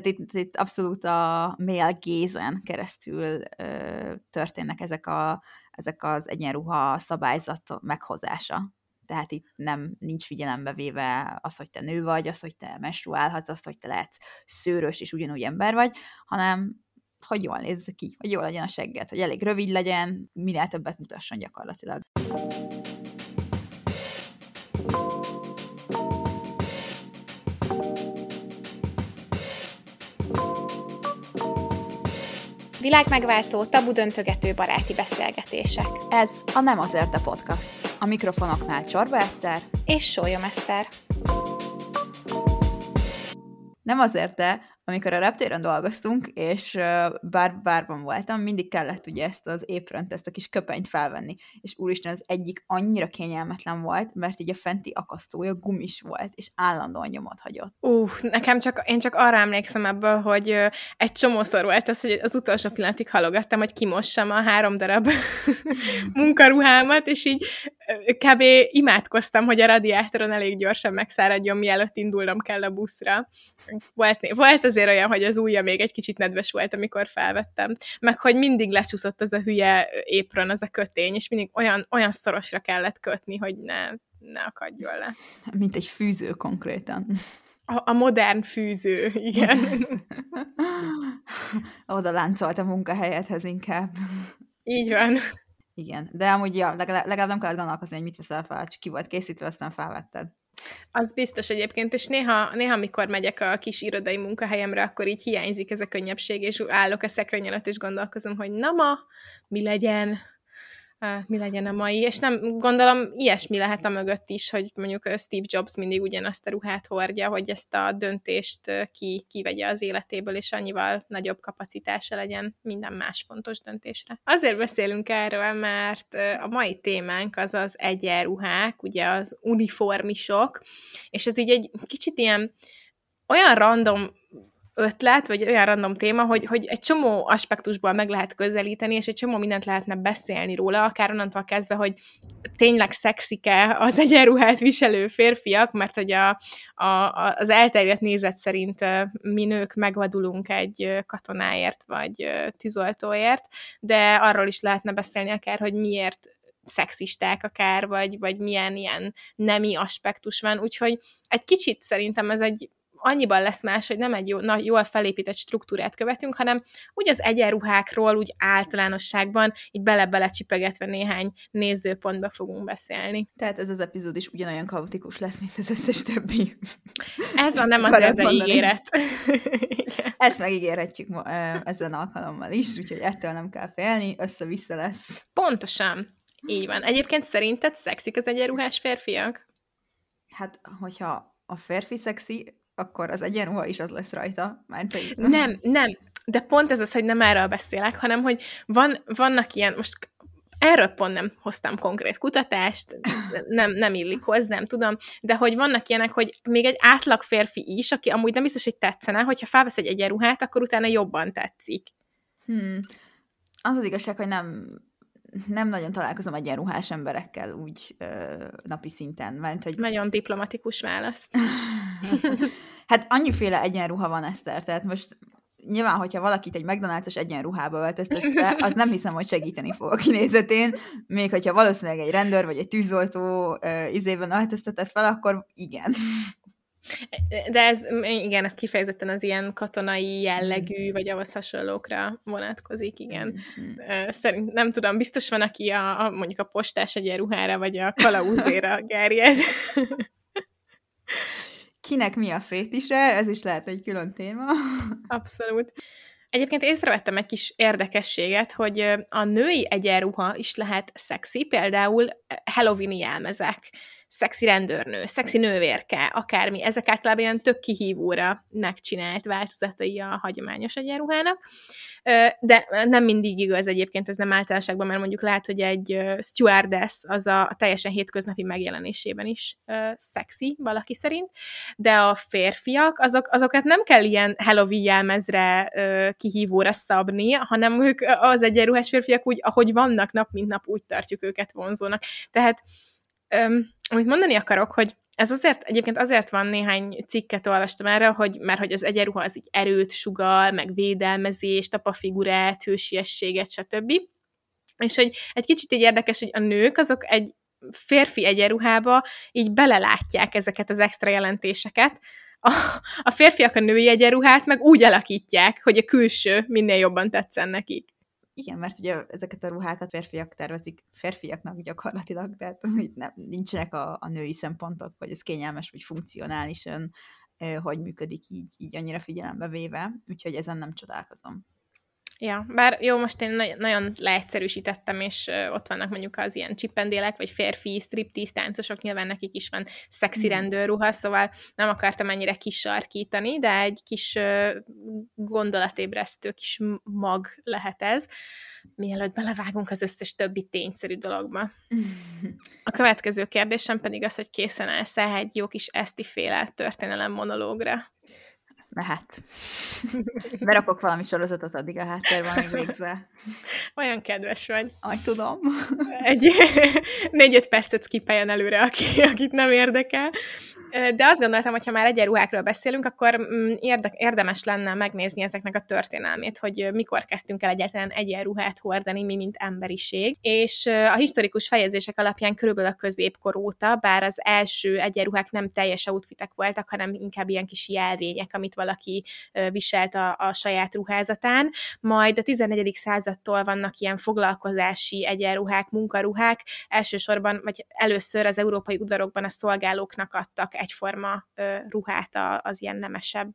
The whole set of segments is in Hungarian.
Tehát itt, itt abszolút a male gézen keresztül ö, történnek ezek, a, ezek az egyenruha szabályzat meghozása. Tehát itt nem nincs figyelembe véve az, hogy te nő vagy, az, hogy te menstruálhatsz, az, hogy te lehetsz szőrös és ugyanúgy ember vagy, hanem hogy jól nézz ki, hogy jól legyen a segget, hogy elég rövid legyen, minél többet mutasson gyakorlatilag. Világmegváltó, tabu döntögető baráti beszélgetések. Ez a Nem azért a podcast. A mikrofonoknál Csorba Eszter és Sólyom Eszter. Nem azért, de amikor a reptéren dolgoztunk, és bár bárban voltam, mindig kellett ugye ezt az éprönt, ezt a kis köpenyt felvenni. És úristen, az egyik annyira kényelmetlen volt, mert így a fenti akasztója gumis volt, és állandóan nyomot hagyott. Uh, nekem csak, én csak arra emlékszem ebből, hogy egy csomószor volt az, hogy az utolsó pillanatig halogattam, hogy kimossam a három darab munkaruhámat, és így kb. imádkoztam, hogy a radiátoron elég gyorsan megszáradjon, mielőtt indulnom kell a buszra. Volt, volt az azért olyan, hogy az ujja még egy kicsit nedves volt, amikor felvettem. Meg hogy mindig lecsúszott az a hülye épron, az a kötény, és mindig olyan, olyan szorosra kellett kötni, hogy ne, ne akadjon le. Mint egy fűző konkrétan. A, a modern fűző, igen. Oda láncolt a munkahelyedhez inkább. Így van. Igen, de amúgy ja, legalább, legalább nem kellett gondolkozni, hogy mit veszel fel, csak ki volt készítve, aztán felvetted. Az biztos egyébként, és néha, néha, amikor megyek a kis irodai munkahelyemre, akkor így hiányzik ez a könnyebbség, és állok a szekrény előtt, és gondolkozom, hogy na ma, mi legyen, mi legyen a mai, és nem gondolom ilyesmi lehet a mögött is, hogy mondjuk Steve Jobs mindig ugyanazt a ruhát hordja, hogy ezt a döntést ki, kivegye az életéből, és annyival nagyobb kapacitása legyen minden más fontos döntésre. Azért beszélünk erről, mert a mai témánk az az egyenruhák, ugye az uniformisok, és ez így egy kicsit ilyen olyan random ötlet, vagy olyan random téma, hogy, hogy egy csomó aspektusból meg lehet közelíteni, és egy csomó mindent lehetne beszélni róla, akár onnantól kezdve, hogy tényleg szexike az egyenruhát viselő férfiak, mert hogy a, a, az elterjedt nézet szerint mi nők megvadulunk egy katonáért, vagy tűzoltóért, de arról is lehetne beszélni akár, hogy miért szexisták akár, vagy, vagy milyen ilyen nemi aspektus van, úgyhogy egy kicsit szerintem ez egy annyiban lesz más, hogy nem egy jó, na, jól felépített struktúrát követünk, hanem úgy az egyenruhákról, úgy általánosságban, így bele-bele csipegetve néhány nézőpontba fogunk beszélni. Tehát ez az epizód is ugyanolyan kaotikus lesz, mint az összes többi. Ez a nem az de ígéret. Ezt megígérhetjük ma, ezen alkalommal is, úgyhogy ettől nem kell félni, össze-vissza lesz. Pontosan. Így van. Egyébként szerinted szexik az egyenruhás férfiak? Hát, hogyha a férfi szexi, akkor az egyenruha is az lesz rajta. Már nem, nem. De pont ez az, hogy nem erről beszélek, hanem hogy van, vannak ilyen, most erről pont nem hoztam konkrét kutatást, nem, nem illik hozzá, nem tudom, de hogy vannak ilyenek, hogy még egy átlag férfi is, aki amúgy nem biztos, hogy tetszene, hogyha felvesz egy egyenruhát, akkor utána jobban tetszik. Hmm. Az az igazság, hogy nem nem nagyon találkozom egyenruhás emberekkel úgy ö, napi szinten. Mert, hogy... Nagyon diplomatikus válasz. hát annyiféle egyenruha van, Eszter, tehát most nyilván, hogyha valakit egy McDonald's-os egyenruhába öltöztet be, az nem hiszem, hogy segíteni fog a kinézetén, még hogyha valószínűleg egy rendőr vagy egy tűzoltó uh, izében öltöztetett fel, akkor igen. De ez, igen, ez kifejezetten az ilyen katonai jellegű, mm. vagy ahhoz hasonlókra vonatkozik, igen. Mm. Szerint nem tudom, biztos van, aki a, a mondjuk a postás egyenruhára, vagy a kalauzéra gerjed. Kinek mi a fétise, ez is lehet egy külön téma. Abszolút. Egyébként észrevettem egy kis érdekességet, hogy a női egyenruha is lehet szexi, például Halloween jelmezek szexi rendőrnő, szexi nővérke, akármi, ezek általában ilyen tök kihívóra megcsinált változatai a hagyományos egyenruhának, de nem mindig igaz egyébként, ez nem általánosságban, mert mondjuk lehet, hogy egy stewardess az a, teljesen hétköznapi megjelenésében is szexi valaki szerint, de a férfiak, azok, azokat nem kell ilyen Halloween jelmezre kihívóra szabni, hanem ők az egyenruhás férfiak úgy, ahogy vannak nap mint nap, úgy tartjuk őket vonzónak. Tehát Um, amit mondani akarok, hogy ez azért, egyébként azért van néhány cikket olvastam erre, hogy, mert hogy az egyenruha az így erőt sugal, meg védelmezést, apafigurát, hősiességet, stb. És hogy egy kicsit így érdekes, hogy a nők azok egy férfi egyenruhába így belelátják ezeket az extra jelentéseket, a, a férfiak a női egyenruhát meg úgy alakítják, hogy a külső minél jobban tetszen nekik. Igen, mert ugye ezeket a ruhákat férfiak tervezik férfiaknak gyakorlatilag, tehát nem, nincsenek a, a női szempontok, vagy ez kényelmes, vagy funkcionálisan, hogy működik így, így annyira figyelembe véve, úgyhogy ezen nem csodálkozom. Ja, bár jó, most én nagyon, nagyon leegyszerűsítettem, és ott vannak mondjuk az ilyen csipendélek, vagy férfi striptease táncosok, nyilván nekik is van szexi hmm. rendőrruha, szóval nem akartam ennyire kisarkítani, de egy kis gondolatébresztő kis mag lehet ez, mielőtt belevágunk az összes többi tényszerű dologba. A következő kérdésem pedig az, hogy készen állsz egy jó kis esztiféle történelem monológra mehet. Berakok valami sorozatot addig a háttérben, amíg végzel. Olyan kedves vagy. Ahogy tudom. Egy négy-öt percet skipeljen előre, aki, akit nem érdekel. De azt gondoltam, hogy ha már egyenruhákról beszélünk, akkor mm, érde, érdemes lenne megnézni ezeknek a történelmét, hogy mikor kezdtünk el egyáltalán egyenruhát hordani, mi, mint emberiség. És a historikus fejezések alapján körülbelül a középkor óta, bár az első egyenruhák nem teljes outfitek voltak, hanem inkább ilyen kis jelvények, amit valaki viselt a, a saját ruházatán. Majd a 14. századtól vannak ilyen foglalkozási egyenruhák, munkaruhák, elsősorban, vagy először az európai udvarokban a szolgálóknak adtak egyforma ruhát az ilyen nemesebb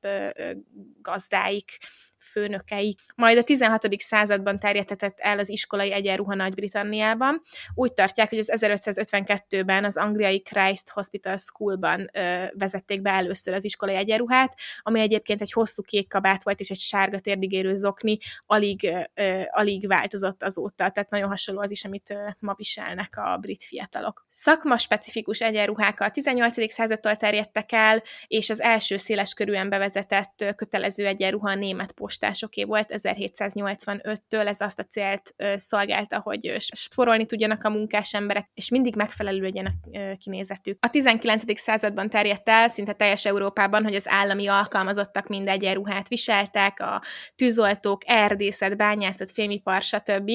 gazdáik főnökei. Majd a 16. században terjedhetett el az iskolai egyenruha Nagy-Britanniában. Úgy tartják, hogy az 1552-ben az angliai Christ Hospital Schoolban ö, vezették be először az iskolai egyenruhát, ami egyébként egy hosszú kék kabát volt, és egy sárga térdigérő zokni, alig, ö, alig változott azóta, tehát nagyon hasonló az is, amit ö, ma viselnek a brit fiatalok. Szakma specifikus egyenruhák a 18. századtól terjedtek el, és az első széles körűen bevezetett kötelező egyenruha a német postásoké volt 1785-től, ez azt a célt szolgálta, hogy sporolni tudjanak a munkás emberek, és mindig megfelelő legyen a kinézetük. A 19. században terjedt el szinte teljes Európában, hogy az állami alkalmazottak mind egyenruhát viseltek, a tűzoltók, erdészet, bányászat, fémipar, stb.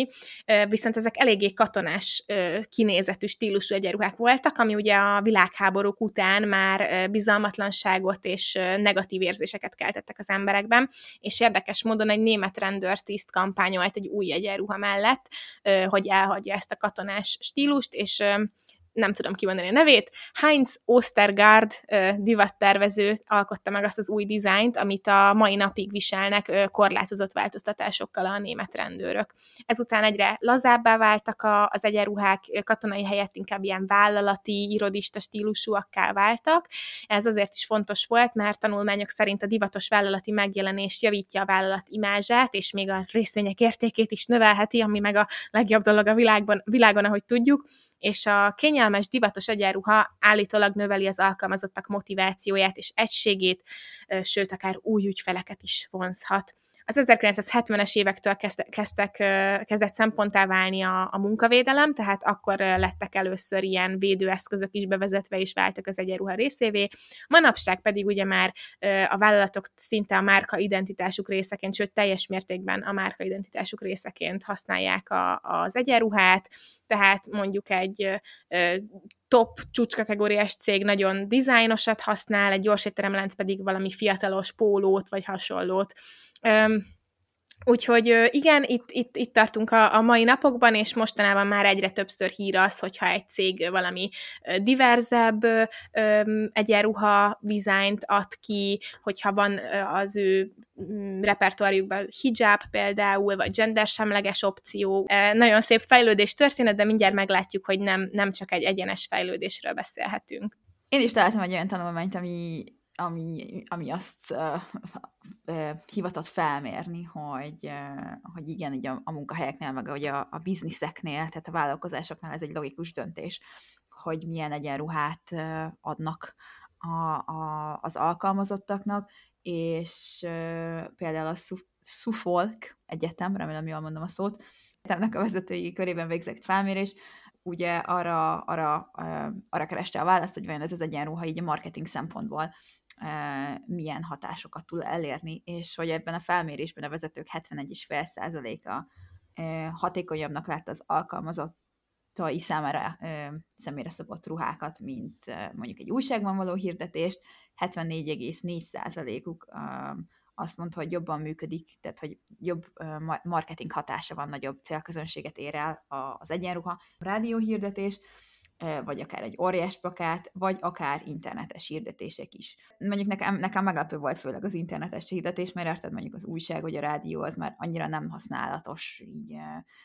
Viszont ezek eléggé katonás kinézetű stílusú egyenruhák voltak, ami ugye a világháborúk után már bizalmatlanságot és negatív érzéseket keltettek az emberekben, és érdekes érdekes módon egy német rendőrtiszt kampányolt egy új egyenruha mellett, hogy elhagyja ezt a katonás stílust, és nem tudom kimondani a nevét, Heinz Ostergaard divattervező alkotta meg azt az új dizájnt, amit a mai napig viselnek korlátozott változtatásokkal a német rendőrök. Ezután egyre lazábbá váltak az egyenruhák, katonai helyett inkább ilyen vállalati, irodista stílusúakká váltak. Ez azért is fontos volt, mert tanulmányok szerint a divatos vállalati megjelenés javítja a vállalat imázsát, és még a részvények értékét is növelheti, ami meg a legjobb dolog a világban, világon, ahogy tudjuk és a kényelmes, divatos egyenruha állítólag növeli az alkalmazottak motivációját és egységét, sőt, akár új ügyfeleket is vonzhat. Az 1970-es évektől kezdtek, kezdtek, kezdett szemponttá válni a, a munkavédelem, tehát akkor lettek először ilyen védőeszközök is bevezetve, és váltak az egyenruha részévé. Manapság pedig ugye már a vállalatok szinte a márka identitásuk részeként, sőt teljes mértékben a márka identitásuk részeként használják a, az egyenruhát, tehát mondjuk egy top csúcskategóriás cég nagyon dizájnosat használ, egy gyors étteremlánc pedig valami fiatalos pólót vagy hasonlót. Úgyhogy igen, itt, itt, itt tartunk a, a mai napokban, és mostanában már egyre többször hír az, hogyha egy cég valami diverzebb egyenruha dizájnt ad ki, hogyha van az ő mm, repertoárjukban hijab például, vagy gendersemleges opció. Nagyon szép fejlődés történet, de mindjárt meglátjuk, hogy nem, nem csak egy egyenes fejlődésről beszélhetünk. Én is találtam egy olyan tanulmányt, ami ami, ami azt uh, uh, hivatott felmérni, hogy, uh, hogy igen, így a, a munkahelyeknél, meg ugye a, a bizniszeknél, tehát a vállalkozásoknál ez egy logikus döntés, hogy milyen egyenruhát uh, adnak a, a, az alkalmazottaknak, és uh, például a Suffolk Egyetem, remélem jól mondom a szót, egyetemnek a vezetői körében végzett felmérés, ugye arra, arra, arra kereste a választ, hogy vajon ez az egyenruha így a marketing szempontból milyen hatásokat tud elérni, és hogy ebben a felmérésben a vezetők 71,5%-a hatékonyabbnak látta az alkalmazottai számára személyre szabott ruhákat, mint mondjuk egy újságban való hirdetést, 74,4%-uk azt mondta, hogy jobban működik, tehát hogy jobb marketing hatása van, nagyobb célközönséget ér el az egyenruha, a rádióhirdetés, vagy akár egy óriás plakát, vagy akár internetes hirdetések is. Mondjuk nekem, nekem meglepő volt főleg az internetes hirdetés, mert érted mondjuk az újság vagy a rádió az már annyira nem használatos, így,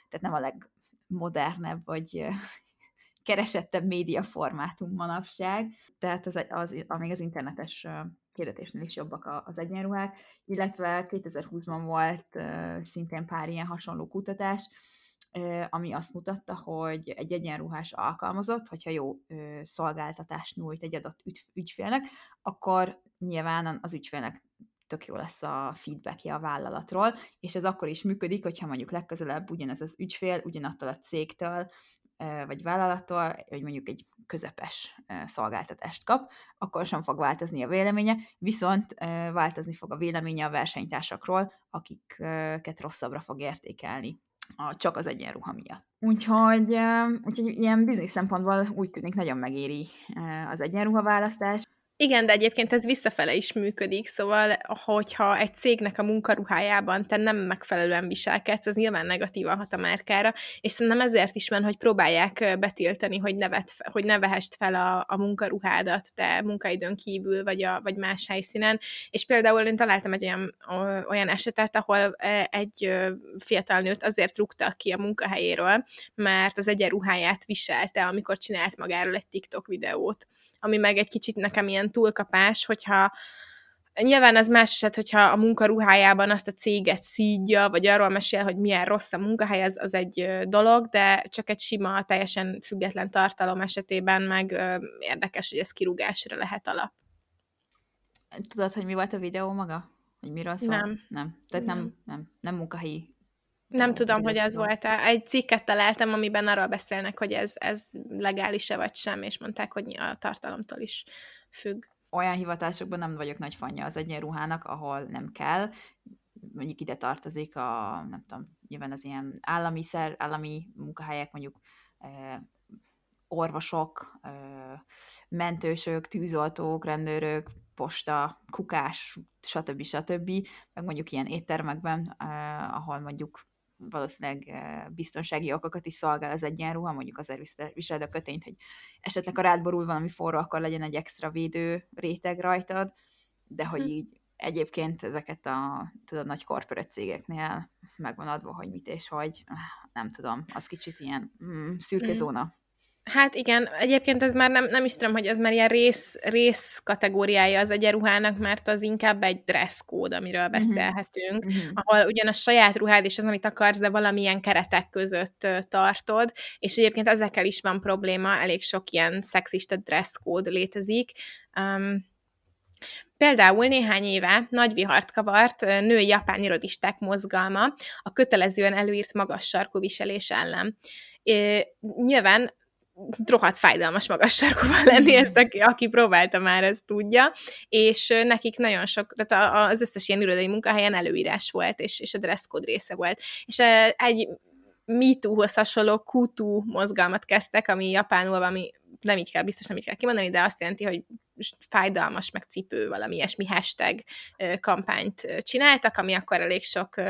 tehát nem a legmodernebb vagy keresettebb médiaformátum manapság, tehát az, az, amíg az internetes hirdetésnél is jobbak az egyenruhák, illetve 2020-ban volt szintén pár ilyen hasonló kutatás, ami azt mutatta, hogy egy egyenruhás alkalmazott, hogyha jó szolgáltatást nyújt egy adott ügyfélnek, akkor nyilván az ügyfélnek tök jó lesz a feedbackje a vállalatról, és ez akkor is működik, hogyha mondjuk legközelebb ugyanez az ügyfél, ugyanattól a cégtől, vagy vállalattól, vagy mondjuk egy közepes szolgáltatást kap, akkor sem fog változni a véleménye, viszont változni fog a véleménye a versenytársakról, akiket rosszabbra fog értékelni a, csak az egyenruha miatt. Úgyhogy, úgyhogy ilyen biznisz szempontból úgy tűnik nagyon megéri az egyenruha választás. Igen, de egyébként ez visszafele is működik, szóval, hogyha egy cégnek a munkaruhájában te nem megfelelően viselkedsz, az nyilván negatívan hat a márkára, és szerintem ezért is van, hogy próbálják betiltani, hogy, nevet, hogy ne vehest fel a, a munkaruhádat te munkaidőn kívül, vagy, a, vagy más helyszínen, és például én találtam egy olyan, olyan esetet, ahol egy fiatal nőt azért rúgtak ki a munkahelyéről, mert az egyenruháját viselte, amikor csinált magáról egy TikTok videót ami meg egy kicsit nekem ilyen túlkapás, hogyha Nyilván az más eset, hogyha a munkaruhájában azt a céget szídja, vagy arról mesél, hogy milyen rossz a munkahely, az, az egy dolog, de csak egy sima, teljesen független tartalom esetében meg ö, érdekes, hogy ez kirúgásra lehet alap. Tudod, hogy mi volt a videó maga? Hogy miről szól? Nem. Nem. Tehát nem, nem, nem, nem munkahelyi nem tudom, hogy ez volt-e. Egy cikket találtam, amiben arról beszélnek, hogy ez, ez legális-e vagy sem, és mondták, hogy a tartalomtól is függ. Olyan hivatásokban nem vagyok nagy fanya az egyenruhának, ahol nem kell. Mondjuk ide tartozik a, nem tudom, nyilván az ilyen állami, szer, állami munkahelyek, mondjuk eh, orvosok, eh, mentősök, tűzoltók, rendőrök, posta, kukás, stb. stb. Meg mondjuk ilyen éttermekben, eh, ahol mondjuk valószínűleg biztonsági okokat is szolgál az egyenruha, mondjuk azért viseled a kötényt, hogy esetleg a rád borul valami forró, akkor legyen egy extra védő réteg rajtad, de hogy hm. így egyébként ezeket a tudod, nagy korporát cégeknél megvan adva, hogy mit és hogy, nem tudom, az kicsit ilyen mm, szürke hm. zóna. Hát igen, egyébként ez már nem, nem is tudom, hogy ez már ilyen rész, rész kategóriája az egyenruhának, mert az inkább egy dress code, amiről mhm. beszélhetünk, uh-huh. ahol ugyan a saját ruhád és az, amit akarsz, de valamilyen keretek között tartod, és egyébként ezekkel is van probléma, elég sok ilyen szexista dress code létezik. Um, Például néhány éve nagy vihart kavart női japán irodisták mozgalma a kötelezően előírt magas sarkú viselés ellen. É, nyilván rohadt fájdalmas magas sarkúval lenni, ezt aki, aki próbálta már, ezt tudja, és nekik nagyon sok, tehát az összes ilyen irodai munkahelyen előírás volt, és, és a dress code része volt. És egy MeToo-hoz hasonló Kutu mozgalmat kezdtek, ami japánul valami nem így kell, biztos nem így kell kimondani, de azt jelenti, hogy fájdalmas, meg cipő, valami ilyesmi hashtag kampányt csináltak, ami akkor elég sok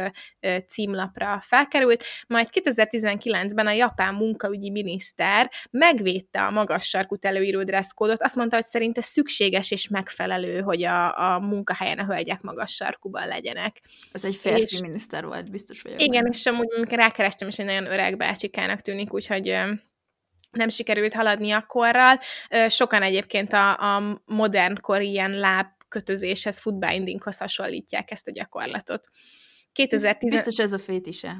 címlapra felkerült. Majd 2019-ben a japán munkaügyi miniszter megvédte a magas sarkút előíró dresszkódot, azt mondta, hogy szerinte szükséges és megfelelő, hogy a, a munkahelyen a hölgyek magas sarkuban legyenek. Ez egy férfi és, miniszter volt, biztos vagyok. Igen, és amúgy rákerestem, és egy nagyon öreg bácsikának tűnik, úgyhogy nem sikerült haladni a korral. Sokan egyébként a, a modern kor ilyen lábkötözéshez, footbindinghoz hasonlítják ezt a gyakorlatot. 2010... Biztos ez a fétise.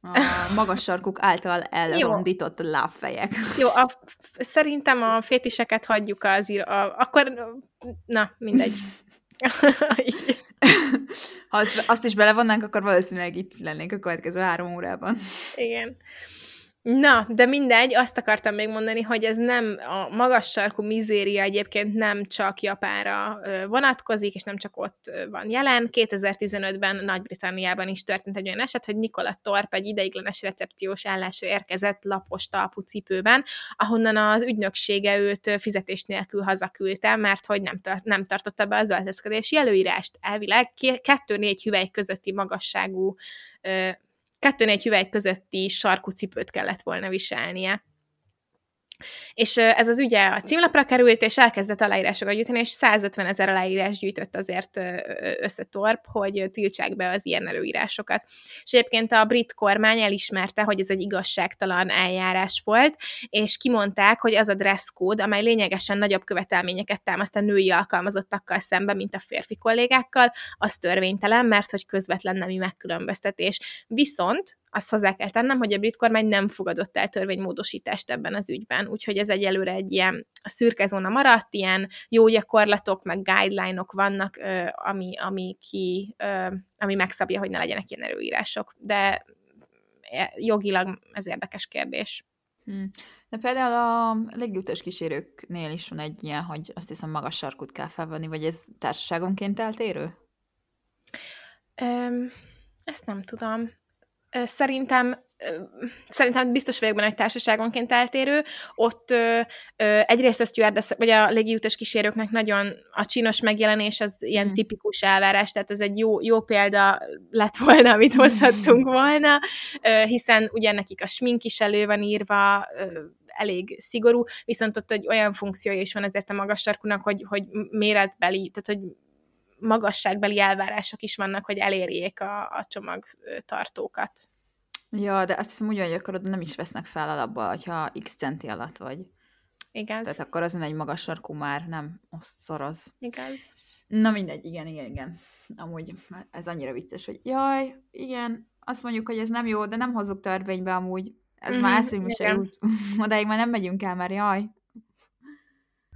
A magas sarkuk által elrondított lábfejek. Jó, a, szerintem a fétiseket hagyjuk az ír... A, akkor, na, mindegy. ha azt, azt is belevonnánk, akkor valószínűleg itt lennénk a következő három órában. Igen. Na, de mindegy, azt akartam még mondani, hogy ez nem, a magas sarkú mizéria egyébként nem csak Japánra vonatkozik, és nem csak ott van jelen. 2015-ben Nagy-Britanniában is történt egy olyan eset, hogy Nikola Torp egy ideiglenes recepciós állásra érkezett lapos talpú cipőben, ahonnan az ügynöksége őt fizetés nélkül hazaküldte, mert hogy nem, tar- nem tartotta be az öltözködési előírást. Elvileg kettő-négy hüvely közötti magasságú kettő-négy hüvely közötti sarkú cipőt kellett volna viselnie. És ez az ugye a címlapra került, és elkezdett aláírásokat gyűjteni, és 150 ezer aláírás gyűjtött azért összetorp, hogy tiltsák be az ilyen előírásokat. És egyébként a brit kormány elismerte, hogy ez egy igazságtalan eljárás volt, és kimondták, hogy az a dress code, amely lényegesen nagyobb követelményeket támaszt a női alkalmazottakkal szemben, mint a férfi kollégákkal, az törvénytelen, mert hogy közvetlen nemi megkülönböztetés. Viszont azt hozzá kell tennem, hogy a brit kormány nem fogadott el törvénymódosítást ebben az ügyben, úgyhogy ez egyelőre egy ilyen szürke zóna maradt, ilyen jó gyakorlatok, meg guideline-ok vannak, ami, ami, ki, ami megszabja, hogy ne legyenek ilyen erőírások, de e, jogilag ez érdekes kérdés. Hmm. De például a légiutas kísérőknél is van egy ilyen, hogy azt hiszem magas sarkút kell felvenni, vagy ez társaságonként eltérő? Um, ezt nem tudom szerintem szerintem biztos vagyok benne, hogy társaságonként eltérő. Ott ö, ö, egyrészt a stewardess, vagy a légiutas kísérőknek nagyon a csinos megjelenés az ilyen hmm. tipikus elvárás, tehát ez egy jó, jó példa lett volna, amit hozhattunk volna, ö, hiszen ugye nekik a smink is elő van írva, ö, elég szigorú, viszont ott egy olyan funkciója is van ezért a magas sarkunak, hogy, hogy méretbeli, tehát hogy magasságbeli elvárások is vannak, hogy elérjék a, a csomagtartókat. Ja, de azt hiszem úgy, hogy akkor nem is vesznek fel alapba, hogyha x centi alatt vagy. Igaz. Tehát akkor azon egy magas sarkú már nem szoroz. Igaz. Na mindegy, igen, igen, igen. Amúgy ez annyira vicces, hogy jaj, igen, azt mondjuk, hogy ez nem jó, de nem hozzuk törvénybe amúgy. Ez mm-hmm, már eszünk is. Odáig már nem megyünk el, mert jaj,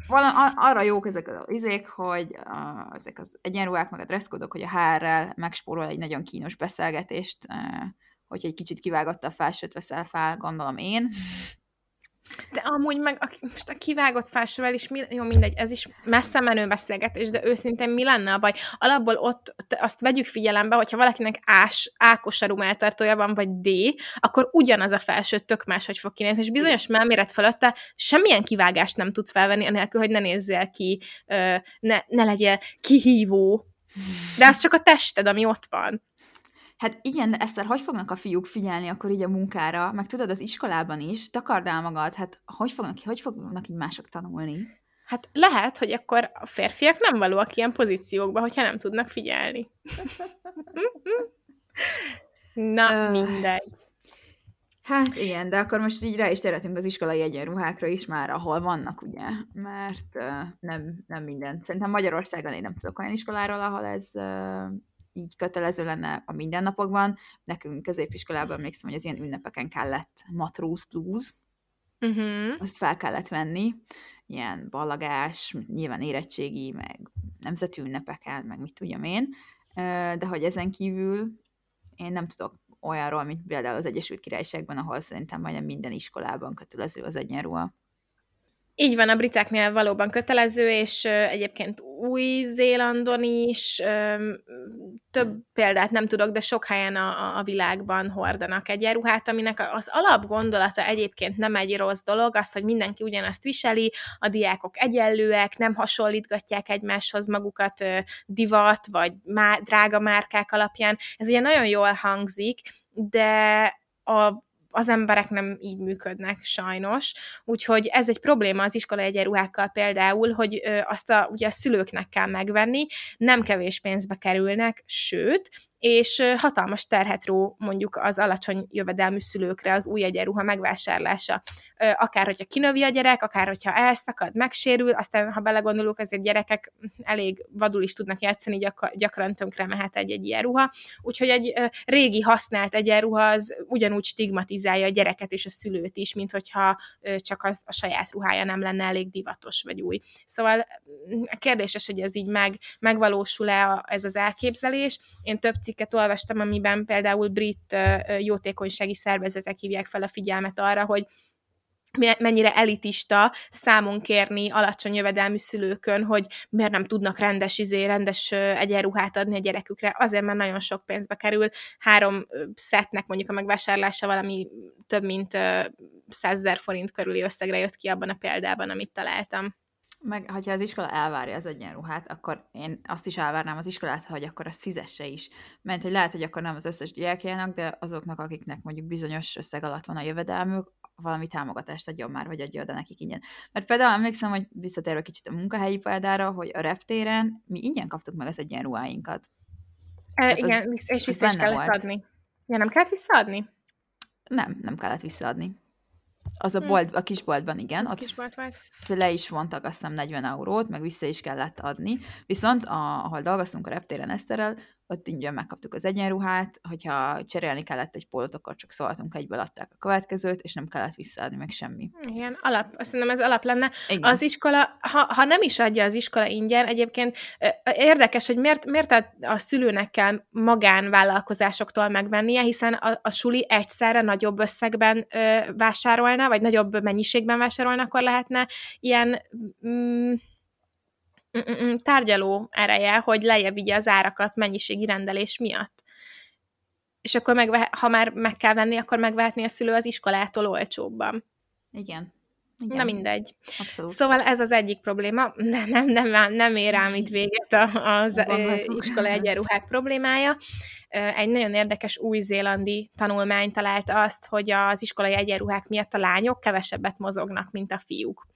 vala, arra jók ezek az izék, hogy a, ezek az egyenruhák, meg a dresszkódok, hogy a HR-rel megspórol egy nagyon kínos beszélgetést, hogy egy kicsit kivágott a felsőt veszel fel, gondolom én. De amúgy meg a, most a kivágott felsővel is, mi, jó mindegy, ez is messze menő beszélgetés, de őszintén mi lenne a baj? Alapból ott azt vegyük figyelembe, hogyha valakinek ás, ákos a rumeltartója van, vagy D, akkor ugyanaz a felső tök máshogy fog kinézni, és bizonyos melméret fölötte semmilyen kivágást nem tudsz felvenni, anélkül, hogy ne nézzél ki, ne, ne legyél kihívó. De az csak a tested, ami ott van. Hát igen, de Eszter, hogy fognak a fiúk figyelni akkor így a munkára? Meg tudod, az iskolában is, takard el magad, hát hogy fognak, hogy fognak így mások tanulni? Hát lehet, hogy akkor a férfiak nem valóak ilyen pozíciókba, hogyha nem tudnak figyelni. Na, mindegy. Hát igen, de akkor most így rá is térhetünk az iskolai egyenruhákra is már, ahol vannak, ugye, mert uh, nem, nem minden. Szerintem Magyarországon én nem tudok olyan iskoláról, ahol ez uh, így kötelező lenne a mindennapokban. Nekünk középiskolában emlékszem, hogy az ilyen ünnepeken kellett matróz blues, uh-huh. azt fel kellett venni, ilyen ballagás, nyilván érettségi, meg nemzeti ünnepeken, meg mit tudjam én, de hogy ezen kívül én nem tudok olyanról, mint például az Egyesült Királyságban, ahol szerintem majdnem minden iskolában kötelező az egyenruha. Így van, a briteknél valóban kötelező, és egyébként Új-Zélandon is több példát nem tudok, de sok helyen a, a világban hordanak egyenruhát, aminek az alapgondolata egyébként nem egy rossz dolog, az, hogy mindenki ugyanazt viseli, a diákok egyenlőek, nem hasonlítgatják egymáshoz magukat divat, vagy má, drága márkák alapján. Ez ugye nagyon jól hangzik, de a az emberek nem így működnek sajnos, úgyhogy ez egy probléma az iskola egyenruhákkal például, hogy azt a, ugye a szülőknek kell megvenni, nem kevés pénzbe kerülnek, sőt, és hatalmas terhet ró mondjuk az alacsony jövedelmű szülőkre az új egyenruha megvásárlása. Akár, hogyha kinövi a gyerek, akár, hogyha elszakad, megsérül, aztán, ha belegondolunk, azért gyerekek elég vadul is tudnak játszani, gyak- gyakran tönkre mehet egy-egy ilyen ruha. Úgyhogy egy régi használt egyenruha az ugyanúgy stigmatizálja a gyereket és a szülőt is, mint hogyha csak az, a saját ruhája nem lenne elég divatos vagy új. Szóval kérdéses, hogy ez így meg, megvalósul-e ez az elképzelés. Én több cikket olvastam, amiben például brit jótékonysági szervezetek hívják fel a figyelmet arra, hogy mennyire elitista számon kérni alacsony jövedelmű szülőkön, hogy miért nem tudnak rendes, izé, rendes egyenruhát adni a gyerekükre, azért mert nagyon sok pénzbe kerül. Három szetnek mondjuk a megvásárlása valami több mint százezer forint körüli összegre jött ki abban a példában, amit találtam. Meg, ha az iskola elvárja az egyenruhát, akkor én azt is elvárnám az iskolát, hogy akkor azt fizesse is. Mert hogy lehet, hogy akkor nem az összes diákjának, de azoknak, akiknek mondjuk bizonyos összeg alatt van a jövedelmük, valami támogatást adjon már, vagy adja oda nekik ingyen. Mert például emlékszem, hogy visszatérve kicsit a munkahelyi példára, hogy a reptéren mi ingyen kaptuk meg az egyenruháinkat. E, igen, az, és vissza is kellett volt. adni. Ja, nem kellett visszaadni? Nem, nem kellett visszaadni. Az a, hm. bolt, a kisboltban, igen. Az ott kisbolt. Le is vontak azt hiszem 40 eurót, meg vissza is kellett adni. Viszont a, ahol dolgoztunk a reptéren Eszterrel, ott ingyen megkaptuk az egyenruhát, hogyha cserélni kellett egy pólót, akkor csak szóltunk, egyből adták a következőt, és nem kellett visszaadni meg semmi. Igen, alap, azt mondom, ez alap lenne. Igen. Az iskola, ha, ha nem is adja az iskola ingyen, egyébként érdekes, hogy miért, miért a, a szülőnek kell magánvállalkozásoktól megvennie, hiszen a, a suli egyszerre nagyobb összegben ö, vásárolna, vagy nagyobb mennyiségben vásárolna, akkor lehetne ilyen... Mm, tárgyaló ereje, hogy lejjebb vigye az árakat mennyiségi rendelés miatt. És akkor megve- ha már meg kell venni, akkor megvehetni a szülő az iskolától olcsóbban. Igen. Igen. Na mindegy. Abszolút. Szóval ez az egyik probléma. Nem, nem, nem, nem ér rám itt véget az iskola egyenruhák problémája. Egy nagyon érdekes új-zélandi tanulmány találta azt, hogy az iskolai egyenruhák miatt a lányok kevesebbet mozognak, mint a fiúk.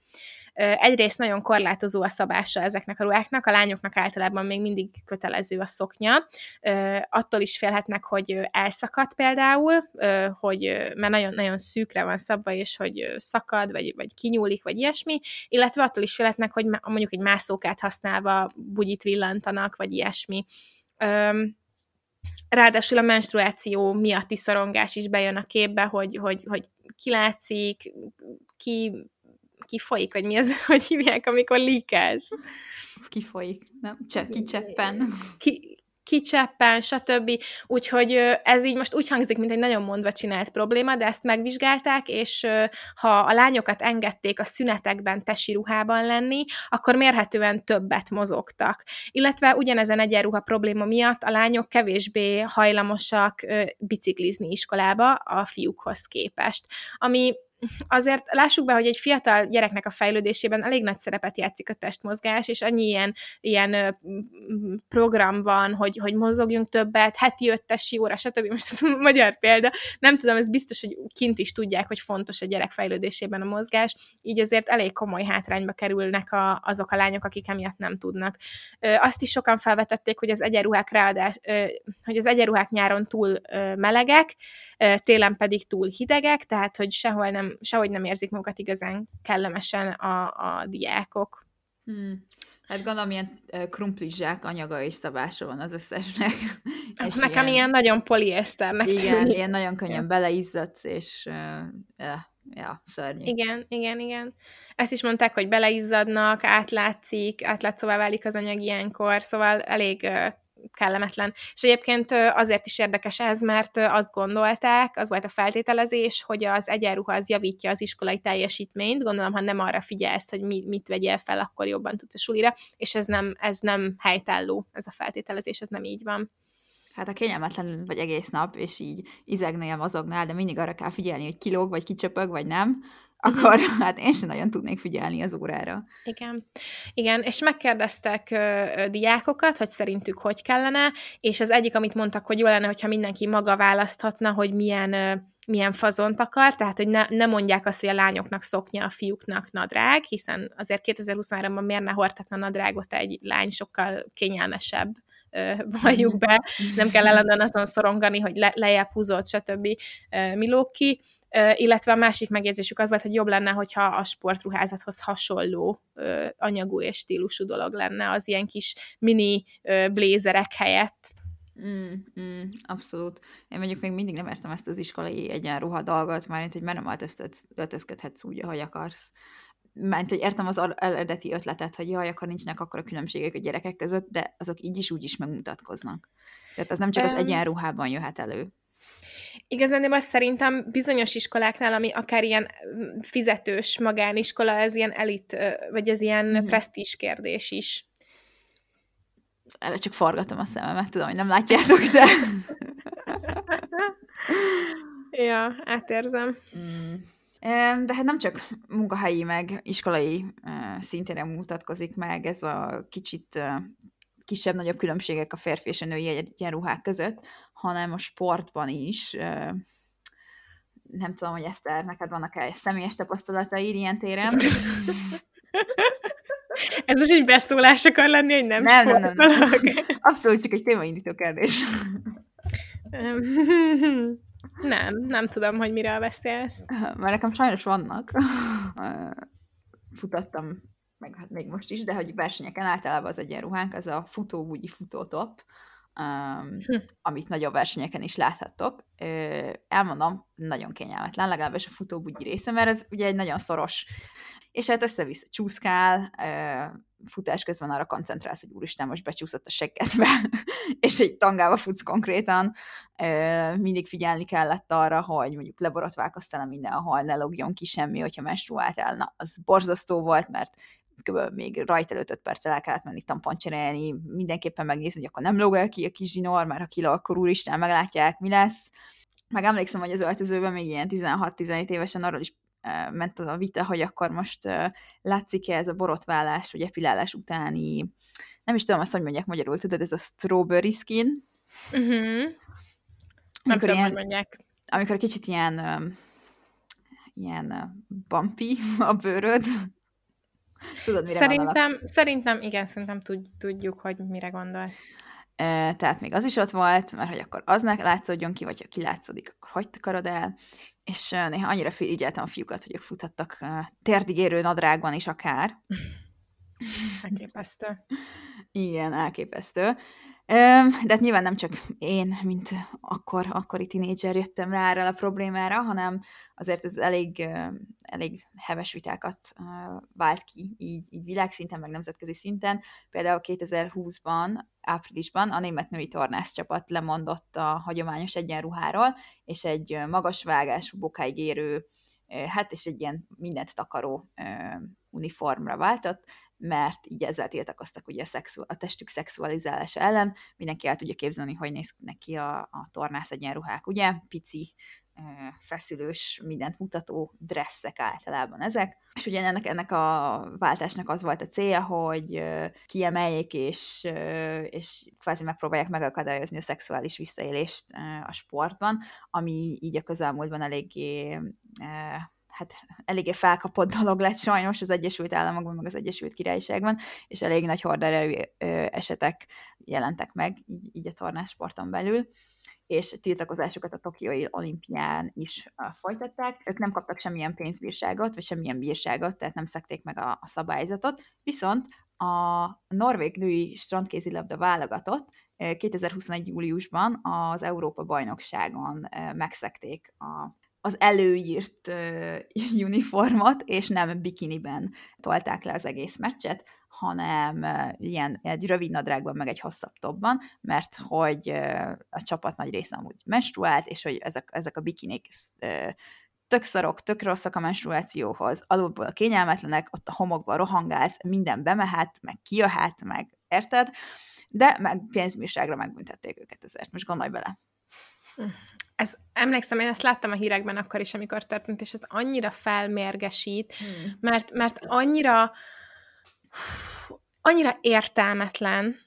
Egyrészt nagyon korlátozó a szabása ezeknek a ruháknak, a lányoknak általában még mindig kötelező a szoknya. Attól is félhetnek, hogy elszakad például, hogy mert nagyon-nagyon szűkre van szabva, és hogy szakad, vagy, vagy kinyúlik, vagy ilyesmi, illetve attól is félhetnek, hogy mondjuk egy mászókát használva bugyit villanítanak, vagy ilyesmi. Ráadásul a menstruáció miatti szorongás is bejön a képbe, hogy, hogy, hogy kilátszik, ki kifolyik, vagy mi az, hogy hívják, amikor líkelsz? Kifolyik, nem? Cse, kicseppen. Ki, kicseppen, stb. Úgyhogy ez így most úgy hangzik, mint egy nagyon mondva csinált probléma, de ezt megvizsgálták, és ha a lányokat engedték a szünetekben tesi ruhában lenni, akkor mérhetően többet mozogtak. Illetve ugyanezen egyenruha probléma miatt a lányok kevésbé hajlamosak biciklizni iskolába a fiúkhoz képest. Ami azért lássuk be, hogy egy fiatal gyereknek a fejlődésében elég nagy szerepet játszik a testmozgás, és annyi ilyen, ilyen program van, hogy, hogy mozogjunk többet, heti öttesi óra, stb. Most ez magyar példa. Nem tudom, ez biztos, hogy kint is tudják, hogy fontos a gyerek fejlődésében a mozgás, így azért elég komoly hátrányba kerülnek a, azok a lányok, akik emiatt nem tudnak. Azt is sokan felvetették, hogy az egyenruhák ráadás, hogy az egyenruhák nyáron túl melegek, télen pedig túl hidegek, tehát hogy sehol nem, sehogy nem érzik magukat igazán kellemesen a, a diákok. Hmm. Hát gondolom, ilyen krumplizsák anyaga és szabása van az összesnek. és Nekem ilyen, ilyen nagyon poliészternek Igen, tűnik. ilyen nagyon könnyen beleizzadsz, és uh, ja, ja, szörnyű. Igen, igen, igen. Ezt is mondták, hogy beleizzadnak, átlátszik, átlátszóvá válik az anyag ilyenkor, szóval elég kellemetlen. És egyébként azért is érdekes ez, mert azt gondolták, az volt a feltételezés, hogy az egyenruha az javítja az iskolai teljesítményt, gondolom, ha nem arra figyelsz, hogy mi, mit vegyél fel, akkor jobban tudsz a sulira, és ez nem, ez nem helytálló, ez a feltételezés, ez nem így van. Hát a kényelmetlen vagy egész nap, és így izegnél, mozognál, de mindig arra kell figyelni, hogy kilóg, vagy kicsöpög, vagy nem, akkor hát én sem nagyon tudnék figyelni az órára. Igen. Igen, és megkérdeztek ö, diákokat, hogy szerintük hogy kellene, és az egyik, amit mondtak, hogy jó lenne, hogyha mindenki maga választhatna, hogy milyen ö, milyen fazont akar, tehát hogy ne, ne mondják azt, hogy a lányoknak szoknya, a fiúknak nadrág, hiszen azért 2023-ban miért ne hordhatna nadrágot egy lány sokkal kényelmesebb valljuk be, nem kell ellenben azon szorongani, hogy le, lejjebb húzott, stb. milók ki, illetve a másik megjegyzésük az volt, hogy jobb lenne, hogyha a sportruházathoz hasonló anyagú és stílusú dolog lenne az ilyen kis mini blézerek helyett. Mm, mm, abszolút. Én mondjuk még mindig nem értem ezt az iskolai egyenruha dolgot, már hogy mert nem öltözködhetsz úgy, ahogy akarsz. mert hogy értem az eredeti ötletet, hogy jaj, akkor nincsenek akkor a különbségek a gyerekek között, de azok így is úgy is megmutatkoznak. Tehát az nem csak az egyenruhában jöhet elő. Igazán azt szerintem bizonyos iskoláknál, ami akár ilyen mm, fizetős magániskola, ez ilyen elit, vagy ez ilyen mm-hmm. presztízs kérdés is. Erre csak forgatom a szememet, tudom, hogy nem látjátok, de... ja, átérzem. Mm. De hát nem csak munkahelyi, meg iskolai szintén mutatkozik meg ez a kicsit kisebb-nagyobb különbségek a férfi és a női egyenruhák között, hanem a sportban is. Nem tudom, hogy Eszter, neked vannak-e személyes tapasztalataid ilyen téren? Ez is egy beszólás akar lenni, hogy nem, nem, nem, nem, nem. Abszolút csak egy témaindító kérdés. Nem, nem tudom, hogy mire beszélsz. Mert nekem sajnos vannak. Futattam, meg hát még most is, de hogy versenyeken általában az egyenruhánk, az a futóbugyi futótop, um, hm. amit nagyobb versenyeken is láthattok. Ö, elmondom, nagyon kényelmetlen, legalábbis a futóbugyi része, mert ez ugye egy nagyon szoros, és hát össze-vissza csúszkál, futás közben arra koncentrálsz, hogy úristen, most becsúszott a seggedbe, és egy tangába futsz konkrétan. Mindig figyelni kellett arra, hogy mondjuk leborotválkoztál mindenhol, ne logjon ki semmi, hogyha menstruáltál. Na, az borzasztó volt, mert kb. még rajt előtt 5 perccel el kellett menni tampont cserélni, mindenképpen megnézni, hogy akkor nem log el ki a kis zsinór, mert ha kilog, akkor úristen, meglátják, mi lesz. Meg emlékszem, hogy az öltözőben még ilyen 16-17 évesen arról is ment az a vita, hogy akkor most látszik-e ez a borotválás, vagy epilálás utáni, nem is tudom azt, hogy mondják magyarul, tudod, ez a strawberry skin. Uh-huh. Nem tudom, ilyen, hogy mondják. Amikor kicsit ilyen ilyen bumpy a bőröd. Tudod, mire szerintem, szerintem, igen, szerintem tudjuk, hogy mire gondolsz. Tehát még az is ott volt, mert hogy akkor aznak látszódjon ki, vagy ha kilátszódik, akkor hagyd takarod el és néha annyira figyeltem a fiúkat, hogy ők futottak térdigérő nadrágban is akár. Elképesztő. Igen, elképesztő. De hát nyilván nem csak én, mint akkor, akkori tinédzser jöttem rá erre a problémára, hanem azért ez elég, elég heves vitákat vált ki, így, így világszinten, meg nemzetközi szinten. Például 2020-ban, áprilisban a német női tornász csapat lemondott a hagyományos egyenruháról, és egy magas vágású, bokáig érő, hát és egy ilyen mindent takaró uniformra váltott, mert így ezzel tiltakoztak ugye a, szexu- a testük szexualizálása ellen. Mindenki el tudja képzelni, hogy néz neki a, a tornász egyenruhák, ugye? Pici, feszülős, mindent mutató dresszek általában ezek. És ugye ennek, ennek a váltásnak az volt a célja, hogy kiemeljék, és, és kvázi megpróbálják megakadályozni a szexuális visszaélést a sportban, ami így a közelmúltban eléggé hát eléggé felkapott dolog lett sajnos az Egyesült Államokban, meg az Egyesült Királyságban, és elég nagy horderejű esetek jelentek meg így, így a tornásporton belül és tiltakozásokat a Tokiói olimpián is folytatták. Ők nem kaptak semmilyen pénzbírságot, vagy semmilyen bírságot, tehát nem szekték meg a, a szabályzatot, viszont a norvég női strandkézilabda válogatott 2021. júliusban az Európa bajnokságon megszekték a az előírt uh, uniformot, és nem bikiniben tolták le az egész meccset, hanem uh, ilyen egy rövid nadrágban, meg egy hosszabb topban, mert hogy uh, a csapat nagy része amúgy menstruált, és hogy ezek, ezek a bikinik uh, tök szarok, tök rosszak a menstruációhoz, alulból kényelmetlenek, ott a homokban rohangálsz, minden bemehet, meg kijöhet, meg érted? De meg pénzbírságra megbüntették őket ezért. Most gondolj bele. Ez, emlékszem, én ezt láttam a hírekben akkor is, amikor történt, és ez annyira felmérgesít, hmm. mert, mert annyira annyira értelmetlen,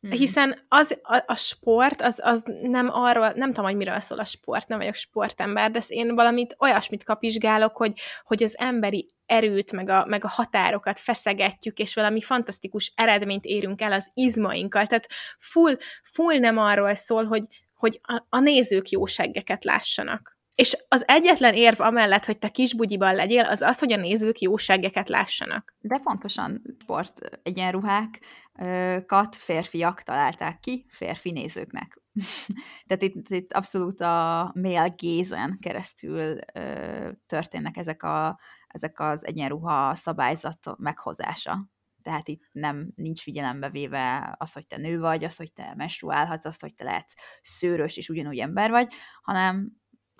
hmm. hiszen az, a, a sport, az, az nem arról, nem tudom, hogy miről szól a sport, nem vagyok sportember, de én valamit, olyasmit kapizsgálok, hogy, hogy az emberi erőt, meg a, meg a határokat feszegetjük, és valami fantasztikus eredményt érünk el az izmainkkal. Tehát full, full nem arról szól, hogy hogy a, a nézők jó seggeket lássanak. És az egyetlen érv amellett, hogy te kisbugyiban legyél, az az, hogy a nézők jó seggeket lássanak. De pontosan sport egyenruhákat férfiak találták ki férfi nézőknek. Tehát itt, itt abszolút a male gézen keresztül ö, történnek ezek, a, ezek az egyenruha szabályzat meghozása. Tehát itt nem nincs figyelembe véve az, hogy te nő vagy, az, hogy te menstruálhatsz, az, hogy te lehetsz szőrös és ugyanúgy ember vagy, hanem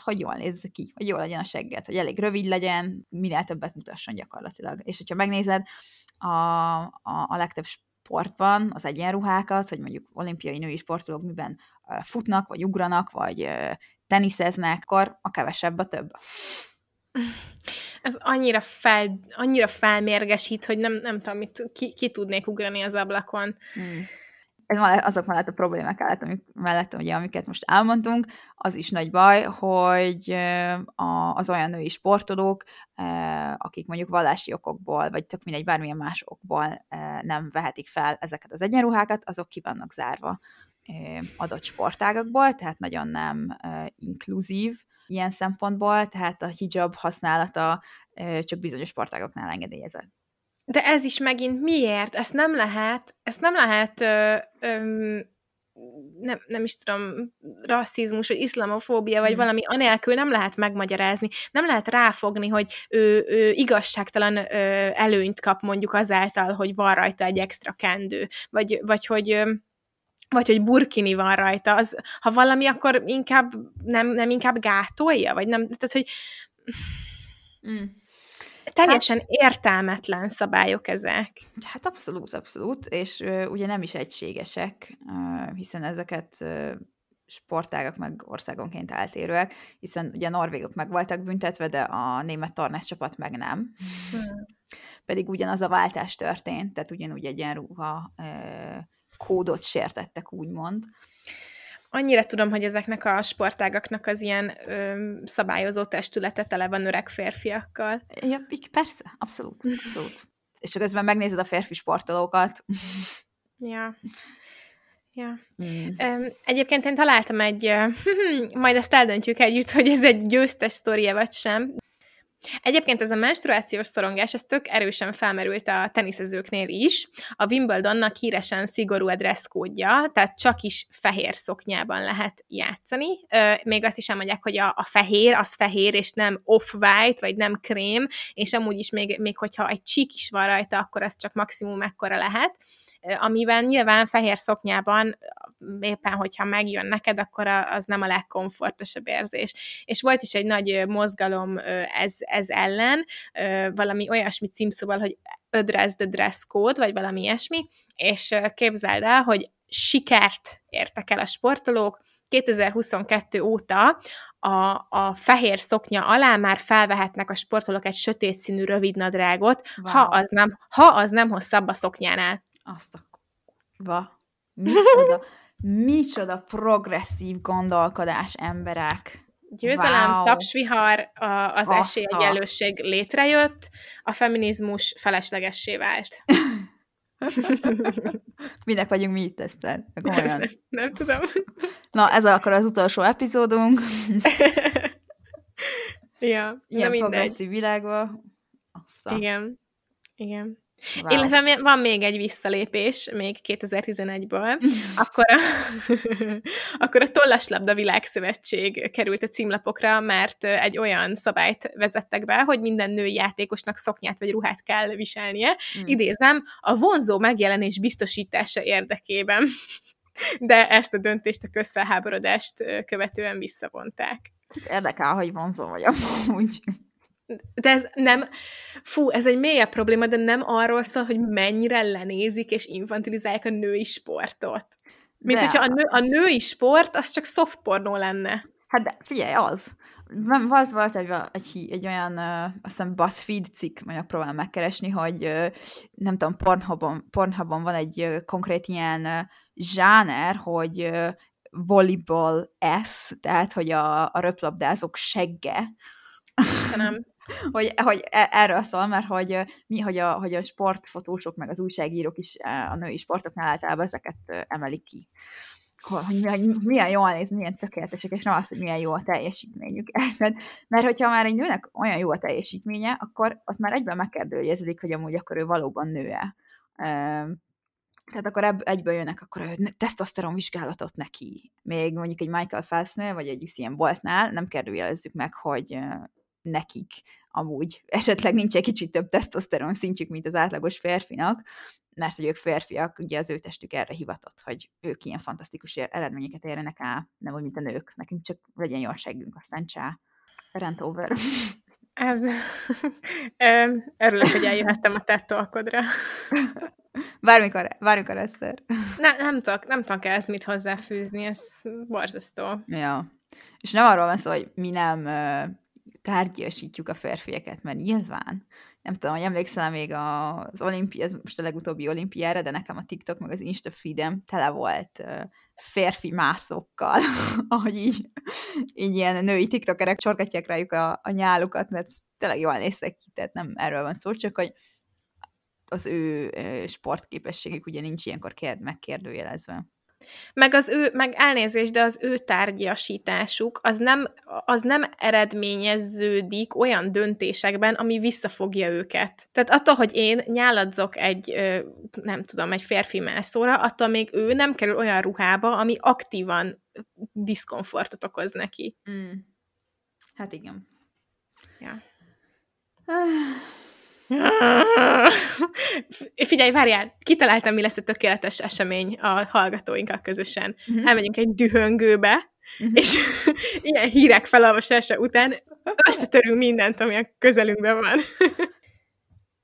hogy jól nézz ki, hogy jól legyen a segged, hogy elég rövid legyen, minél többet mutasson gyakorlatilag. És hogyha megnézed, a, a, a legtöbb sportban az egyenruhákat, hogy mondjuk olimpiai női sportolók miben futnak, vagy ugranak, vagy teniszeznek, akkor a kevesebb a több. Ez annyira, fel, annyira felmérgesít, hogy nem, nem tudom, mit, ki, ki tudnék ugrani az ablakon. Hmm ez azok mellett a problémák mellett, amik, mellett, ugye, amiket most elmondtunk, az is nagy baj, hogy az olyan női sportolók, akik mondjuk vallási okokból, vagy tök mindegy bármilyen más okból nem vehetik fel ezeket az egyenruhákat, azok ki vannak zárva adott sportágakból, tehát nagyon nem inkluzív ilyen szempontból, tehát a hijab használata csak bizonyos sportágoknál engedélyezett. De ez is megint miért? Ezt nem lehet, ezt nem lehet ö, ö, nem, nem is tudom, rasszizmus, vagy iszlamofóbia, vagy mm. valami anélkül nem lehet megmagyarázni. Nem lehet ráfogni, hogy ő, ő igazságtalan ö, előnyt kap mondjuk azáltal, hogy van rajta egy extra kendő, vagy, vagy hogy ö, vagy hogy burkini van rajta, az, ha valami, akkor inkább nem, nem inkább gátolja, vagy nem, tehát, hogy mm teljesen hát, értelmetlen szabályok ezek. Hát abszolút, abszolút, és uh, ugye nem is egységesek, uh, hiszen ezeket uh, sportágak meg országonként eltérőek, hiszen ugye a norvégok meg voltak büntetve, de a német tornász csapat meg nem. Hmm. Pedig ugyanaz a váltás történt, tehát ugyanúgy egyenruha uh, kódot sértettek, úgymond annyira tudom, hogy ezeknek a sportágaknak az ilyen ö, szabályozó testülete tele van öreg férfiakkal. Ja, persze, abszolút, abszolút. És közben megnézed a férfi sportolókat. Ja. Ja. Mm. Egyébként én találtam egy, majd ezt eldöntjük együtt, hogy ez egy győztes sztoria vagy sem, Egyébként ez a menstruációs szorongás, ez tök erősen felmerült a teniszezőknél is. A Wimbledonnak híresen szigorú a dresszkódja, tehát csak is fehér szoknyában lehet játszani. Még azt is elmondják, hogy a, a fehér, az fehér, és nem off-white, vagy nem krém, és amúgy is még, még hogyha egy csík is van rajta, akkor az csak maximum ekkora lehet amiben nyilván fehér szoknyában éppen, hogyha megjön neked, akkor az nem a legkomfortosabb érzés. És volt is egy nagy mozgalom ez, ez ellen, valami olyasmi címszóval, hogy address the dress code, vagy valami ilyesmi, és képzeld el, hogy sikert értek el a sportolók, 2022 óta a, a fehér szoknya alá már felvehetnek a sportolók egy sötét színű rövidnadrágot, wow. ha, az nem, ha az nem hosszabb a szoknyánál. Azt a va. Micsoda, micsoda progresszív gondolkodás emberek. Győzelem, wow. tapsvihar, a, az Assza. esélyegyenlőség létrejött, a feminizmus feleslegessé vált. Minek vagyunk mi itt, Eszter? Nem, nem tudom. Na, ez akkor az utolsó epizódunk. ja, Ilyen progresszív világban. Assza. Igen. Igen. Wow. Illetve van még egy visszalépés, még 2011-ből. akkor, a, akkor a Tollaslabda Világszövetség került a címlapokra, mert egy olyan szabályt vezettek be, hogy minden női játékosnak szoknyát vagy ruhát kell viselnie. Mm. Idézem, a vonzó megjelenés biztosítása érdekében. De ezt a döntést a közfelháborodást követően visszavonták. Érdekel, hogy vonzó vagy amúgy de ez nem, fú, ez egy mélyebb probléma, de nem arról szól, hogy mennyire lenézik és infantilizálják a női sportot. Mint de. hogyha a, nő, a női sport, az csak soft pornó lenne. Hát de figyelj, az. Volt, volt egy, egy, egy olyan, uh, azt hiszem BuzzFeed cikk, majd próbálom megkeresni, hogy uh, nem tudom, Pornhubon, Pornhubon van egy uh, konkrét ilyen uh, zsáner, hogy uh, volleyball S, tehát hogy a, a röplabdázók segge. Istenem hogy, hogy e, erről szól, mert hogy, mi, hogy, a, hogy a sportfotósok, meg az újságírók is a női sportoknál általában ezeket emelik ki. Hogy milyen, milyen jól néz, milyen tökéletesek, és nem az, hogy milyen jó a teljesítményük. Érted? Mert hogyha már egy nőnek olyan jó a teljesítménye, akkor az már egyben megkérdőjeleződik, hogy amúgy akkor ő valóban nő-e. Tehát akkor egyből jönnek akkor a tesztoszteron vizsgálatot neki. Még mondjuk egy Michael Phelpsnél, vagy egy Usain Boltnál nem kérdőjelezzük meg, hogy nekik amúgy esetleg nincs egy kicsit több tesztoszteron szintjük, mint az átlagos férfinak, mert hogy ők férfiak, ugye az ő testük erre hivatott, hogy ők ilyen fantasztikus eredményeket érjenek el, nem úgy, mint a nők. Nekünk csak legyen jó seggünk, aztán csá. Rent over. Ez... Örülök, hogy eljöhettem a tettolkodra. Bármikor, bármikor egyszer. Ne, nem tudok, nem tudok ezt mit hozzáfűzni, ez borzasztó. Ja. És nem arról van szó, hogy mi nem tárgyasítjuk a férfiakat, mert nyilván, nem tudom, hogy emlékszel még az olimpia, ez most a legutóbbi olimpiára, de nekem a TikTok meg az Insta feedem tele volt férfi mászokkal, ahogy így, így ilyen női tiktokerek csorgatják rájuk a, a nyálukat, mert tényleg jól néztek ki, tehát nem erről van szó, csak hogy az ő sportképességük ugye nincs ilyenkor kérd, megkérdőjelezve. Meg az ő, meg elnézés, de az ő tárgyasításuk az nem, az nem eredményeződik olyan döntésekben, ami visszafogja őket. Tehát attól, hogy én nyáladzok egy, nem tudom, egy férfi mászóra, attól még ő nem kerül olyan ruhába, ami aktívan diszkomfortot okoz neki. Mm. Hát igen. Ja. Figyelj, várjál, kitaláltam, mi lesz a tökéletes esemény a hallgatóinkkal közösen. Uh-huh. Elmegyünk egy dühöngőbe, uh-huh. és ilyen hírek felolvasása után összetörünk mindent, ami a közelünkben van.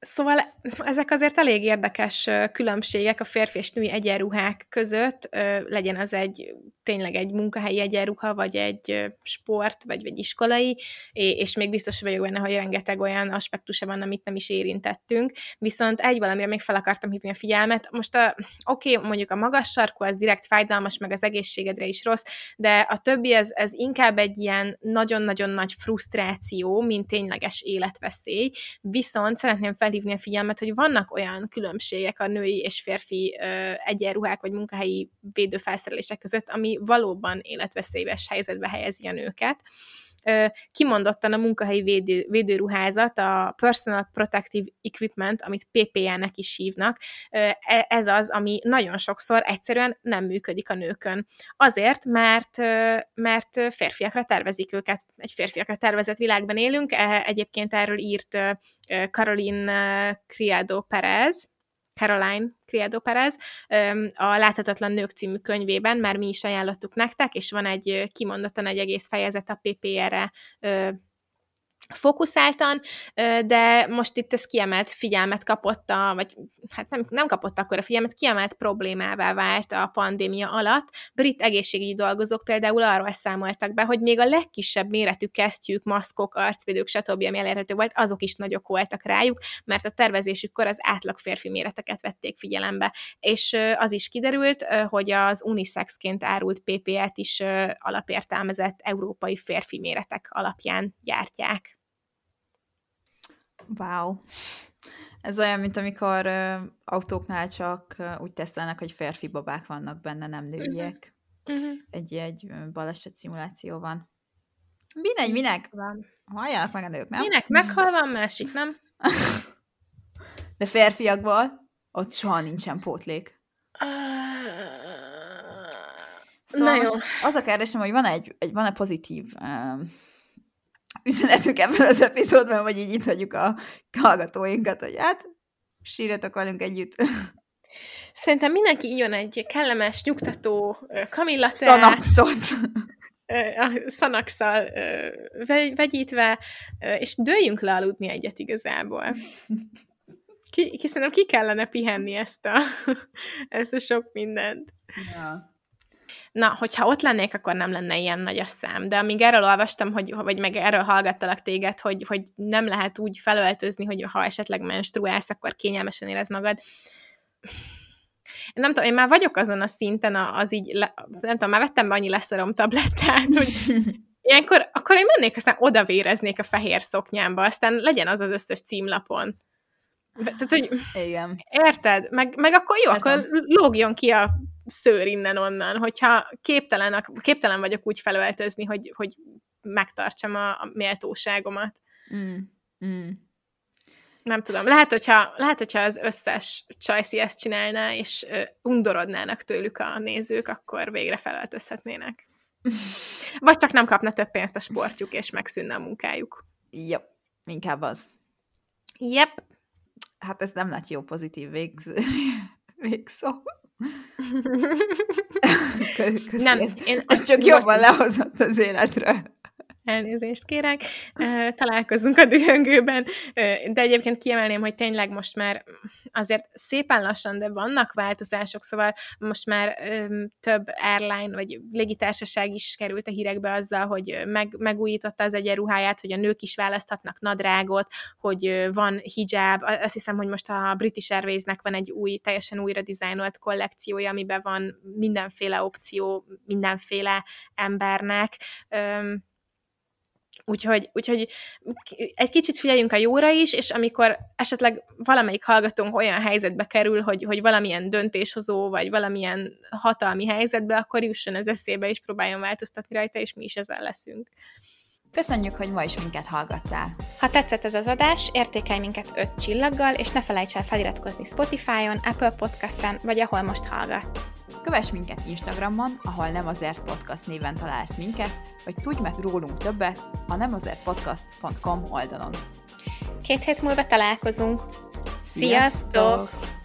Szóval ezek azért elég érdekes különbségek a férfi és női egyenruhák között, legyen az egy tényleg egy munkahelyi egyenruha, vagy egy sport, vagy egy iskolai, és még biztos vagyok benne, hogy rengeteg olyan aspektusa van, amit nem is érintettünk. Viszont egy valamire még fel akartam hívni a figyelmet. Most a, oké, okay, mondjuk a magas sarkú, az direkt fájdalmas, meg az egészségedre is rossz, de a többi, ez, ez inkább egy ilyen nagyon-nagyon nagy frusztráció, mint tényleges életveszély. Viszont szeretném fel felhívni a figyelmet, hogy vannak olyan különbségek a női és férfi egyenruhák vagy munkahelyi védőfelszerelések között, ami valóban életveszélyes helyzetbe helyezi a nőket kimondottan a munkahelyi védő, védőruházat, a Personal Protective Equipment, amit PPA-nek is hívnak, e, ez az, ami nagyon sokszor egyszerűen nem működik a nőkön. Azért, mert, mert férfiakra tervezik őket. Egy férfiakra tervezett világban élünk, e, egyébként erről írt Caroline Criado Perez, Caroline Criado Perez a Láthatatlan Nők című könyvében, már mi is ajánlottuk nektek, és van egy kimondottan egy egész fejezet a PPR-re fókuszáltan, de most itt ez kiemelt figyelmet kapott, a, vagy hát nem, nem kapott akkor a figyelmet, kiemelt problémává vált a pandémia alatt. Brit egészségügyi dolgozók például arról számoltak be, hogy még a legkisebb méretű kesztyűk, maszkok, arcvédők, stb., ami elérhető volt, azok is nagyok voltak rájuk, mert a tervezésükkor az átlag férfi méreteket vették figyelembe. És az is kiderült, hogy az unisexként árult PPE-t is alapértelmezett európai férfi méretek alapján gyártják. Wow. Ez olyan, mint amikor uh, autóknál csak uh, úgy tesztelnek, hogy férfi babák vannak benne, nem nőiek. Uh-huh. Egy, egy baleset szimuláció van. Mindegy, minek? Halljanak meg a nők, nem? Minek? Meghal van, másik, nem? De férfiakból ott soha nincsen pótlék. Szóval Na jó. az a kérdésem, hogy van egy, egy van-e pozitív um, üzenetük ebben az epizódban, vagy így itt hagyjuk a hallgatóinkat, hogy hát sírjatok velünk együtt. Szerintem mindenki így egy kellemes, nyugtató kamillatát. Szanaxot. A szanaxal vegyítve, és dőljünk le aludni egyet igazából. Ki, ki szerintem ki kellene pihenni ezt a, ezt a sok mindent. Ja na, hogyha ott lennék, akkor nem lenne ilyen nagy a szám. De amíg erről olvastam, hogy, vagy meg erről hallgattalak téged, hogy, hogy nem lehet úgy felöltözni, hogy ha esetleg menstruálsz, akkor kényelmesen érez magad. Nem tudom, én már vagyok azon a szinten, az így, le, nem tudom, már vettem be annyi leszarom tablettát, hogy ilyenkor, akkor én mennék, aztán odavéreznék a fehér szoknyámba, aztán legyen az az összes címlapon. Tehát, hogy Igen. Érted? Meg, meg akkor jó, Értem. akkor lógjon ki a szőr innen-onnan, hogyha képtelen, képtelen vagyok úgy felöltözni, hogy, hogy megtartsam a, a méltóságomat. Mm, mm. nem tudom, lehet hogyha, lehet, hogyha az összes csajszi ezt csinálná, és uh, undorodnának tőlük a nézők, akkor végre felöltözhetnének. Vagy csak nem kapna több pénzt a sportjuk, és megszűnne a munkájuk. Jó, inkább az. Yep. Hát ez nem lett jó pozitív végz... végszó. Köszi, nem, én ez csak jobban lehozott az életről. Elnézést kérek. Találkozunk a dühöngőben, de egyébként kiemelném, hogy tényleg most már azért szépen lassan, de vannak változások, szóval most már több airline vagy légitársaság is került a hírekbe azzal, hogy meg, megújította az egyenruháját, hogy a nők is választhatnak nadrágot, hogy van hijab, azt hiszem, hogy most a British Airways-nek van egy új, teljesen újra dizájnolt kollekciója, amiben van mindenféle opció mindenféle embernek. Úgyhogy, úgyhogy egy kicsit figyeljünk a jóra is, és amikor esetleg valamelyik hallgatónk olyan helyzetbe kerül, hogy, hogy valamilyen döntéshozó, vagy valamilyen hatalmi helyzetbe, akkor jusson ez eszébe, és próbáljon változtatni rajta, és mi is ezzel leszünk. Köszönjük, hogy ma is minket hallgattál. Ha tetszett ez az adás, értékelj minket 5 csillaggal, és ne felejts el feliratkozni Spotify-on, Apple Podcast-en, vagy ahol most hallgatsz. Kövess minket Instagramon, ahol nem azért podcast néven találsz minket, vagy tudj meg rólunk többet a nemazertpodcast.com oldalon. Két hét múlva találkozunk. Sziasztok! Sziasztok!